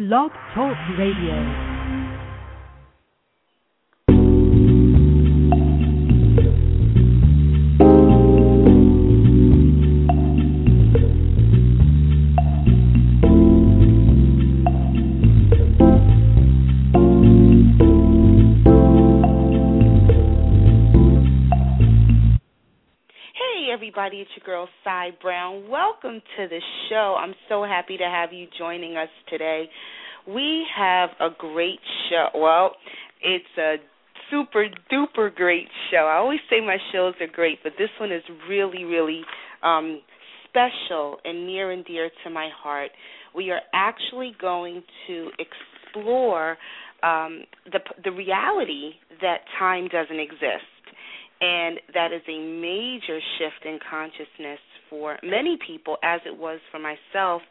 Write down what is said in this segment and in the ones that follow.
Blog Talk Radio. Everybody. It's your girl, Cy Brown. Welcome to the show. I'm so happy to have you joining us today. We have a great show. Well, it's a super duper great show. I always say my shows are great, but this one is really, really um, special and near and dear to my heart. We are actually going to explore um, the the reality that time doesn't exist and that is a major shift in consciousness for many people, as it was for myself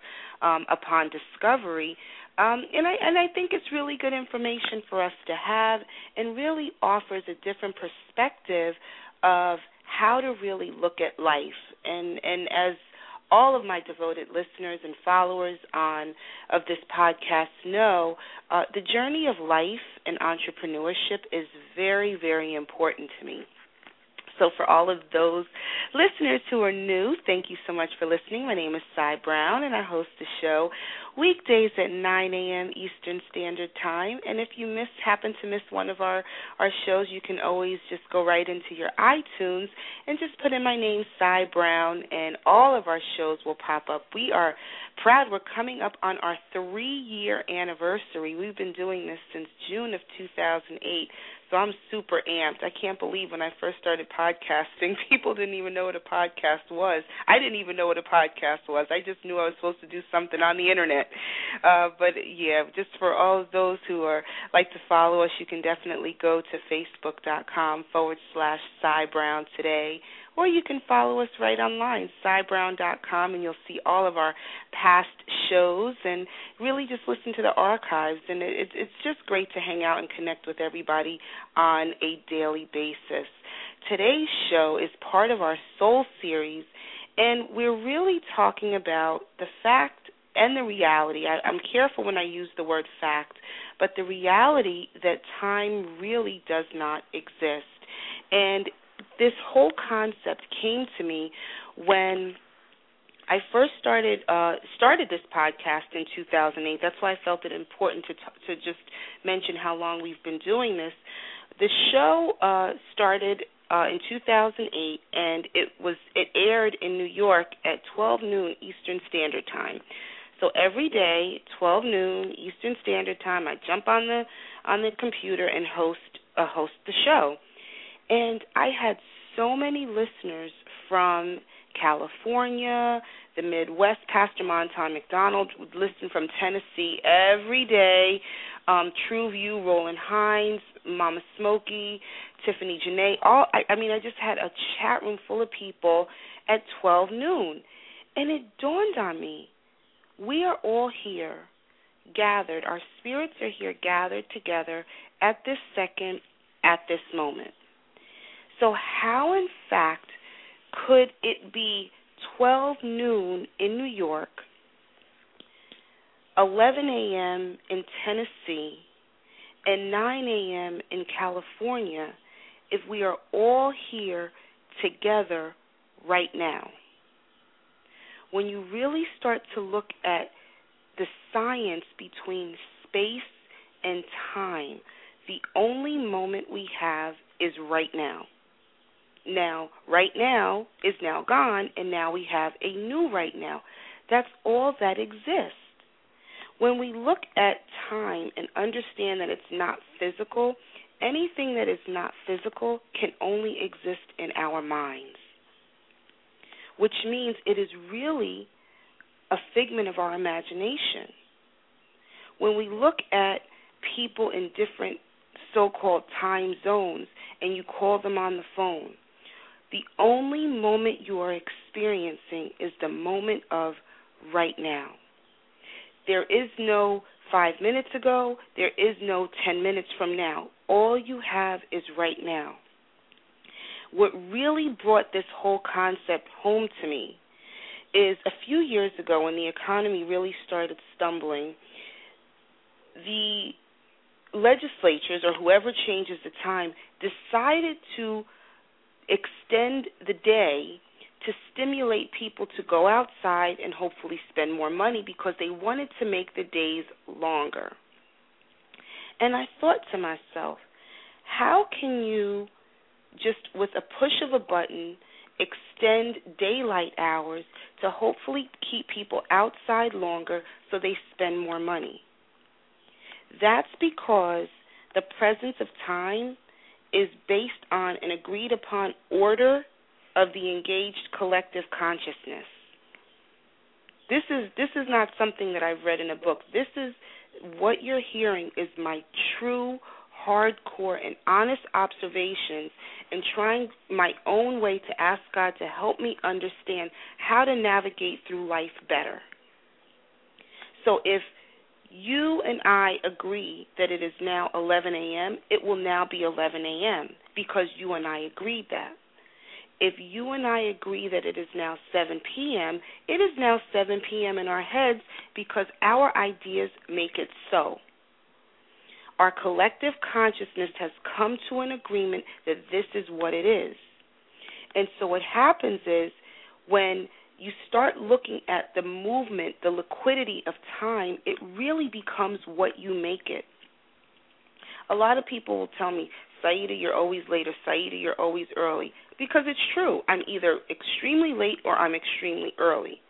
um, upon discovery. Um, and I and I think it's really good information for us to have, and really offers a different perspective of how to really look at life. And and as all of my devoted listeners and followers on of this podcast know, uh, the journey of life and entrepreneurship is very very important to me. So, for all of those listeners who are new, thank you so much for listening. My name is Cy Brown, and I host the show weekdays at 9 a.m. Eastern Standard Time. And if you miss happen to miss one of our our shows, you can always just go right into your iTunes and just put in my name, Cy Brown, and all of our shows will pop up. We are proud. We're coming up on our three-year anniversary. We've been doing this since June of 2008. So I'm super amped. I can't believe when I first started podcasting, people didn't even know what a podcast was. I didn't even know what a podcast was. I just knew I was supposed to do something on the internet. Uh, but yeah, just for all of those who are like to follow us, you can definitely go to facebook.com forward slash Cy Brown today or you can follow us right online, cybrown.com, and you'll see all of our past shows and really just listen to the archives. And it, it's just great to hang out and connect with everybody on a daily basis. Today's show is part of our Soul series, and we're really talking about the fact and the reality. I, I'm careful when I use the word fact, but the reality that time really does not exist. And this whole concept came to me when I first started uh, started this podcast in 2008. That's why I felt it important to t- to just mention how long we've been doing this. The show uh, started uh, in 2008, and it was it aired in New York at 12 noon Eastern Standard Time. So every day, 12 noon Eastern Standard Time, I jump on the on the computer and host uh, host the show. And I had so many listeners from California, the Midwest. Pastor Monton McDonald would listen from Tennessee every day. Um, True View, Roland Hines, Mama Smokey, Tiffany Janae. All I, I mean, I just had a chat room full of people at 12 noon, and it dawned on me: we are all here, gathered. Our spirits are here, gathered together at this second, at this moment. So, how in fact could it be 12 noon in New York, 11 a.m. in Tennessee, and 9 a.m. in California if we are all here together right now? When you really start to look at the science between space and time, the only moment we have is right now. Now, right now is now gone, and now we have a new right now. That's all that exists. When we look at time and understand that it's not physical, anything that is not physical can only exist in our minds, which means it is really a figment of our imagination. When we look at people in different so called time zones and you call them on the phone, the only moment you are experiencing is the moment of right now. There is no five minutes ago, there is no 10 minutes from now. All you have is right now. What really brought this whole concept home to me is a few years ago when the economy really started stumbling, the legislatures or whoever changes the time decided to extend the day to stimulate people to go outside and hopefully spend more money because they wanted to make the days longer. And I thought to myself, how can you just with a push of a button extend daylight hours to hopefully keep people outside longer so they spend more money? That's because the presence of time is based on an agreed upon order of the engaged collective consciousness. This is this is not something that I've read in a book. This is what you're hearing is my true hardcore and honest observations and trying my own way to ask God to help me understand how to navigate through life better. So if you and I agree that it is now 11 a.m., it will now be 11 a.m. because you and I agreed that. If you and I agree that it is now 7 p.m., it is now 7 p.m. in our heads because our ideas make it so. Our collective consciousness has come to an agreement that this is what it is. And so what happens is when you start looking at the movement, the liquidity of time, it really becomes what you make it. A lot of people will tell me, Saida, you're always late, or Saida, you're always early. Because it's true. I'm either extremely late or I'm extremely early.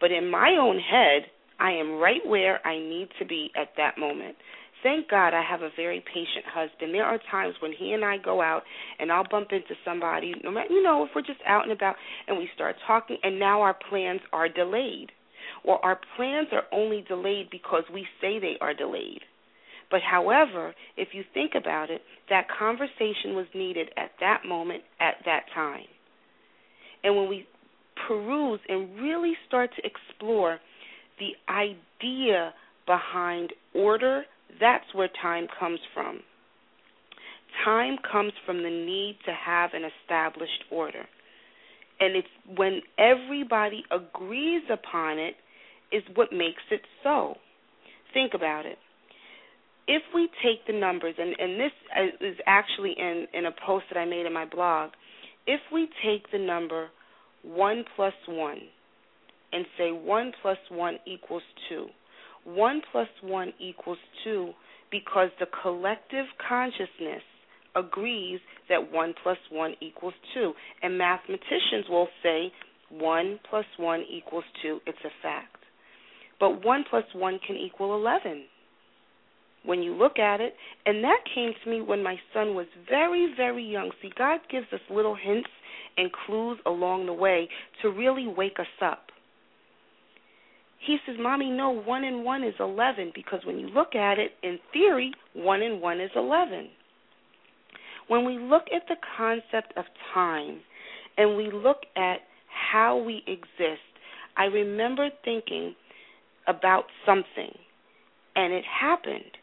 But in my own head, I am right where I need to be at that moment. Thank God I have a very patient husband. There are times when he and I go out and I'll bump into somebody, no matter you know, if we're just out and about and we start talking and now our plans are delayed. Or our plans are only delayed because we say they are delayed. But however, if you think about it, that conversation was needed at that moment, at that time. And when we peruse and really start to explore the idea behind order, that's where time comes from. Time comes from the need to have an established order. And it's when everybody agrees upon it is what makes it so. Think about it. If we take the numbers, and, and this uh, is actually in, in a post that I made in my blog, if we take the number 1 plus 1 and say 1 plus 1 equals 2, 1 plus 1 equals 2 because the collective consciousness agrees that 1 plus 1 equals 2. And mathematicians will say 1 plus 1 equals 2. It's a fact. But 1 plus 1 can equal 11 when you look at it. And that came to me when my son was very, very young. See, God gives us little hints and clues along the way to really wake us up. He says, Mommy, no, 1 and 1 is 11 because when you look at it, in theory, 1 and 1 is 11. When we look at the concept of time and we look at how we exist, I remember thinking about something and it happened.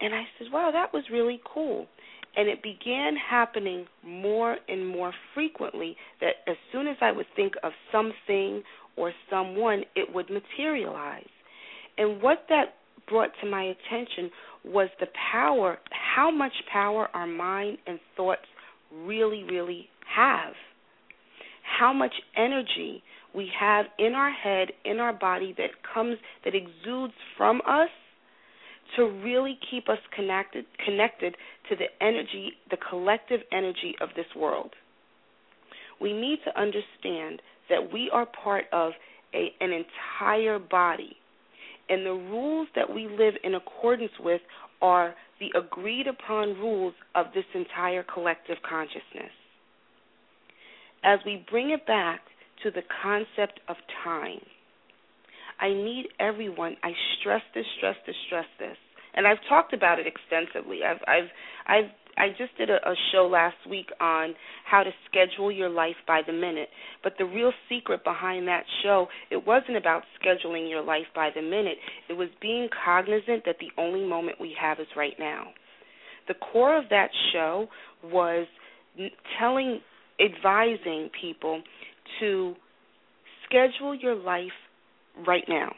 And I said, wow, that was really cool. And it began happening more and more frequently that as soon as I would think of something or someone, it would materialize. And what that brought to my attention was the power, how much power our mind and thoughts really, really have. How much energy we have in our head, in our body that comes, that exudes from us to really keep us connected connected to the energy, the collective energy of this world. We need to understand that we are part of a, an entire body. And the rules that we live in accordance with are the agreed upon rules of this entire collective consciousness. As we bring it back to the concept of time, I need everyone, I stress this, stress this, stress this. And I've talked about it extensively. I've I've I've I just did a, a show last week on how to schedule your life by the minute. But the real secret behind that show, it wasn't about scheduling your life by the minute. It was being cognizant that the only moment we have is right now. The core of that show was telling, advising people to schedule your life right now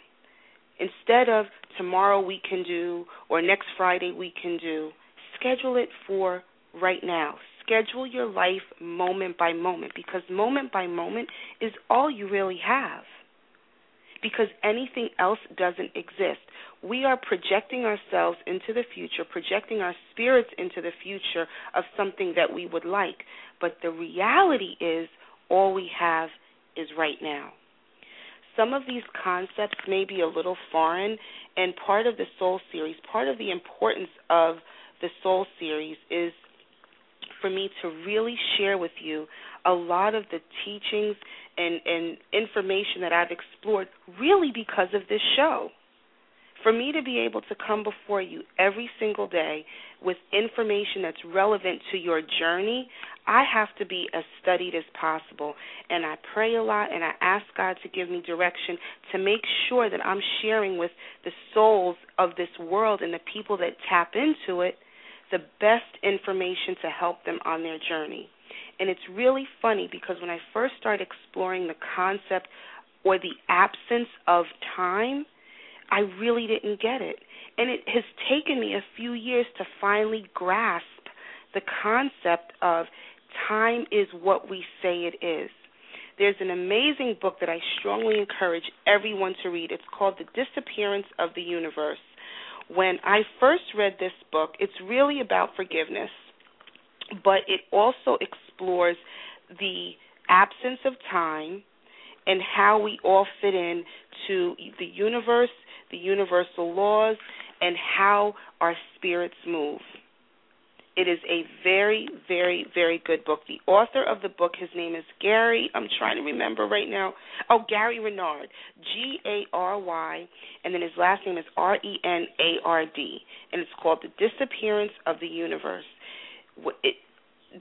instead of tomorrow we can do or next Friday we can do. Schedule it for right now. Schedule your life moment by moment because moment by moment is all you really have. Because anything else doesn't exist. We are projecting ourselves into the future, projecting our spirits into the future of something that we would like. But the reality is, all we have is right now. Some of these concepts may be a little foreign, and part of the Soul Series, part of the importance of the Soul Series is for me to really share with you a lot of the teachings and, and information that I've explored really because of this show. For me to be able to come before you every single day with information that's relevant to your journey, I have to be as studied as possible. And I pray a lot and I ask God to give me direction to make sure that I'm sharing with the souls of this world and the people that tap into it the best information to help them on their journey. And it's really funny because when I first started exploring the concept or the absence of time, I really didn't get it. And it has taken me a few years to finally grasp the concept of time is what we say it is. There's an amazing book that I strongly encourage everyone to read. It's called The Disappearance of the Universe. When I first read this book, it's really about forgiveness, but it also explores the absence of time and how we all fit in to the universe, the universal laws, and how our spirits move. It is a very, very, very good book. The author of the book, his name is Gary. I'm trying to remember right now. Oh, Gary Renard, G A R Y, and then his last name is R E N A R D, and it's called The Disappearance of the Universe. It,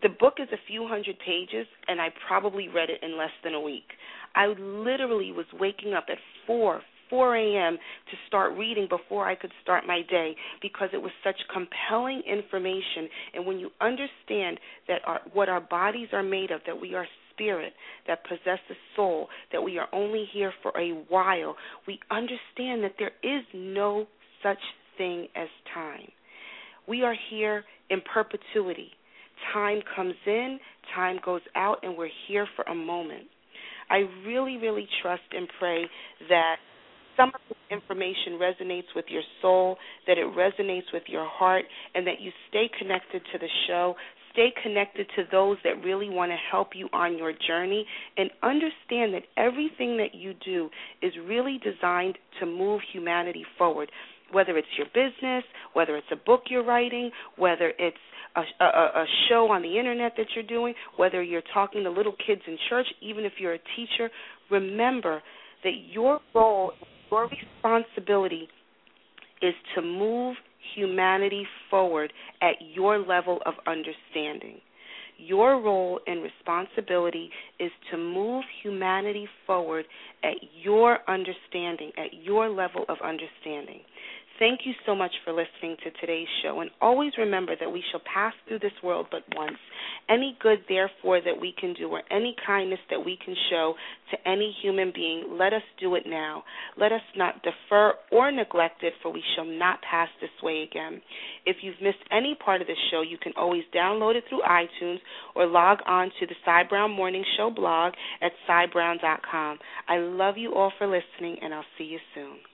the book is a few hundred pages, and I probably read it in less than a week. I literally was waking up at four, 4 a.m. to start reading before I could start my day because it was such compelling information. And when you understand that our, what our bodies are made of, that we are spirit, that possess a soul, that we are only here for a while, we understand that there is no such thing as time. We are here in perpetuity. Time comes in, time goes out, and we're here for a moment. I really, really trust and pray that some of this information resonates with your soul, that it resonates with your heart, and that you stay connected to the show. Stay connected to those that really want to help you on your journey and understand that everything that you do is really designed to move humanity forward. Whether it's your business, whether it's a book you're writing, whether it's a, a, a show on the internet that you're doing, whether you're talking to little kids in church, even if you're a teacher, remember that your role your responsibility is to move humanity forward at your level of understanding. Your role and responsibility is to move humanity forward at your understanding, at your level of understanding. Thank you so much for listening to today's show. And always remember that we shall pass through this world but once. Any good, therefore, that we can do, or any kindness that we can show to any human being, let us do it now. Let us not defer or neglect it, for we shall not pass this way again. If you've missed any part of the show, you can always download it through iTunes or log on to the Cy Brown Morning Show blog at cybrown.com. I love you all for listening, and I'll see you soon.